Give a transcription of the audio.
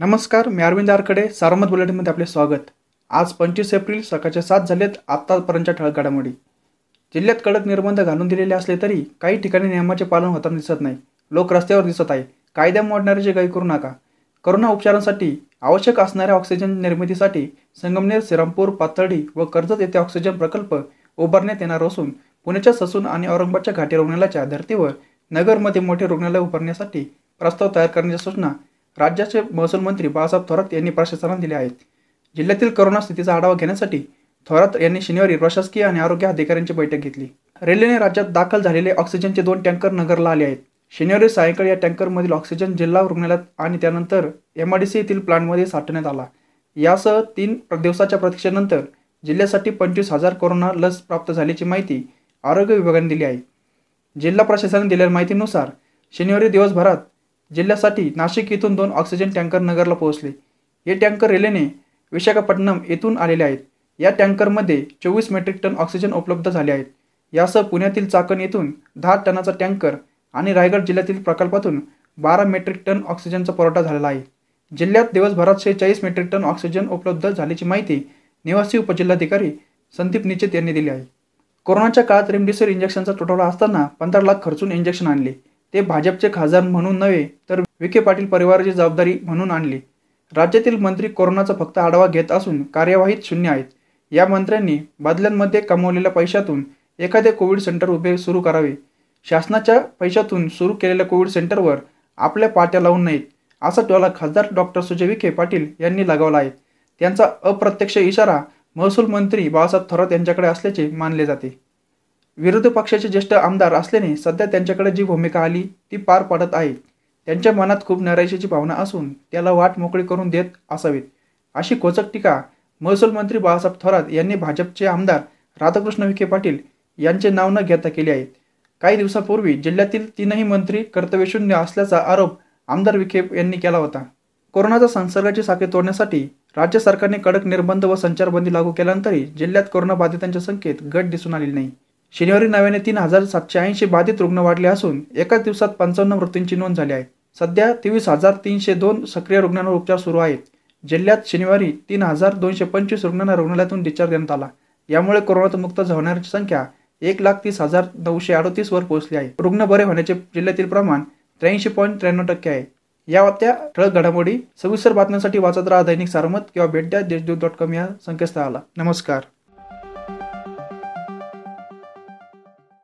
नमस्कार मी अरविंद आरकडे सारमत बुलेटिनमध्ये आपले स्वागत. आज पंचवीस एप्रिल सकाळचे सात झालेत आत्तापर्यंतच्या ठळक घडामोडी जिल्ह्यात कडक निर्बंध घालून दिलेले असले तरी काही ठिकाणी नियमाचे पालन होताना दिसत नाही. लोक रस्त्यावर दिसत आहे कायद्या मोडणाऱ्याची काही करू नका. करोना उपचारांसाठी आवश्यक असणाऱ्या ऑक्सिजन निर्मितीसाठी संगमनेर श्रीरामपूर पाथर्डी व कर्जत येथे ऑक्सिजन प्रकल्प उभारण्यात येणार असून पुण्याच्या ससून आणि औरंगाबादच्या घाटी रुग्णालयाच्या धर्तीवर नगरमध्ये मोठे रुग्णालय उभारण्यासाठी प्रस्ताव तयार करण्याच्या सूचना राज्याचे महसूल मंत्री बाळासाहेब थोरात यांनी प्रशासनाला दिले आहेत. जिल्ह्यातील करोना स्थितीचा आढावा घेण्यासाठी थोरात यांनी शनिवारी प्रशासकीय आणि आरोग्य अधिकाऱ्यांची बैठक घेतली. रेल्वेने राज्यात दाखल झालेले ऑक्सिजनचे दोन टँकर नगरला आले आहेत. शनिवारी सायंकाळी या टँकरमधील ऑक्सिजन जिल्हा रुग्णालयात आणि त्यानंतर एम आय डी सी येथील प्लांटमध्ये साठवण्यात आला. यासह तीन दिवसाच्या प्रतीक्षेनंतर जिल्ह्यासाठी पंचवीस हजार कोरोना लस प्राप्त झाल्याची माहिती आरोग्य विभागाने दिली आहे. जिल्हा प्रशासनाने दिलेल्या माहितीनुसार शनिवारी दिवसभरात जिल्ह्यासाठी नाशिक येथून दोन ऑक्सिजन टँकर नगरला पोहोचले. हे टँकर रेल्वेने विशाखापट्टणम येथून आलेले आहेत. या टँकरमध्ये चोवीस मेट्रिक टन ऑक्सिजन उपलब्ध झाले आहेत. यासह पुण्यातील चाकण येथून दहा टनाचा टँकर आणि रायगड जिल्ह्यातील प्रकल्पातून बारा मेट्रिक टन ऑक्सिजनचा पुरवठा झालेला आहे. जिल्ह्यात दिवसभरात शेहेचाळीस मेट्रिक टन ऑक्सिजन उपलब्ध झाल्याची माहिती निवासी उपजिल्हाधिकारी संदीप निचित यांनी दिली आहे. कोरोनाच्या काळात रेमडेसिवीर इंजेक्शनचा तुटवडा असताना पंधरा लाख खर्चून इंजेक्शन आणले. ते भाजपचे खासदार म्हणून नव्हे तर विखे पाटील परिवाराची जबाबदारी म्हणून आणली. राज्यातील मंत्री कोरोनाचा फक्त आढावा घेत असून कार्यवाहीत शून्य आहेत. या मंत्र्यांनी बदल्यांमध्ये कमवलेल्या पैशातून एखादे कोविड सेंटर उभे सुरू करावे. शासनाच्या पैशातून सुरू केलेल्या कोविड सेंटरवर आपल्या पाट्या लावून नाहीत असा टोला खासदार डॉक्टर सुजय विखे पाटील यांनी लगावला आहे. त्यांचा अप्रत्यक्ष इशारा महसूल मंत्री बाळासाहेब थोरात यांच्याकडे असल्याचे मानले जाते. विरोधी पक्षाचे ज्येष्ठ आमदार असल्याने सध्या त्यांच्याकडे जी भूमिका आली ती पार पडत आहे. त्यांच्या मनात खूप नैराश्याची भावना असून त्याला वाट मोकळी करून देत असावीत. अशी कोचक टीका महसूल मंत्री बाळासाहेब थोरात यांनी भाजपचे आमदार राधाकृष्ण विखे पाटील यांचे नाव न घेता केले आहेत. काही दिवसापूर्वी जिल्ह्यातील तीनही मंत्री कर्तव्यशून्य असल्याचा आरोप आमदार विखे यांनी केला होता. कोरोनाचा संसर्गाची साखळी तोडण्यासाठी राज्य सरकारने कडक निर्बंध व संचारबंदी लागू केल्यानंतरही जिल्ह्यात कोरोनाबाधितांच्या संख्येत घट दिसून आली नाही. शनिवारी नव्याने तीन हजार सातशे ऐंशी बाधित रुग्ण वाढले असून एकाच दिवसात पंचावन्न मृत्यूंची नोंद झाली आहे. सध्या तेवीस हजार तीनशे दोन सक्रिय रुग्णांवर उपचार सुरू आहेत. जिल्ह्यात शनिवारी तीन हजार दोनशे पंचवीस रुग्णांना रुग्णालयातून डिस्चार्ज देण्यात आला. यामुळे कोरोनात मुक्त होणाऱ्यांची संख्या एक लाख तीस हजार नऊशे अडतीस वर पोहोचली आहे. रुग्ण बरे होण्याचे जिल्ह्यातील प्रमाण त्र्याऐंशी पॉईंट त्र्याण्णव टक्के आहे. या होत्या ठळक घडामोडी सविस्तर बातम्यांसाठी वाचत राहा दैनिक सारमत किंवा भेट द्या देशदूत डॉट कॉम या संकेतस्थळाला. नमस्कार.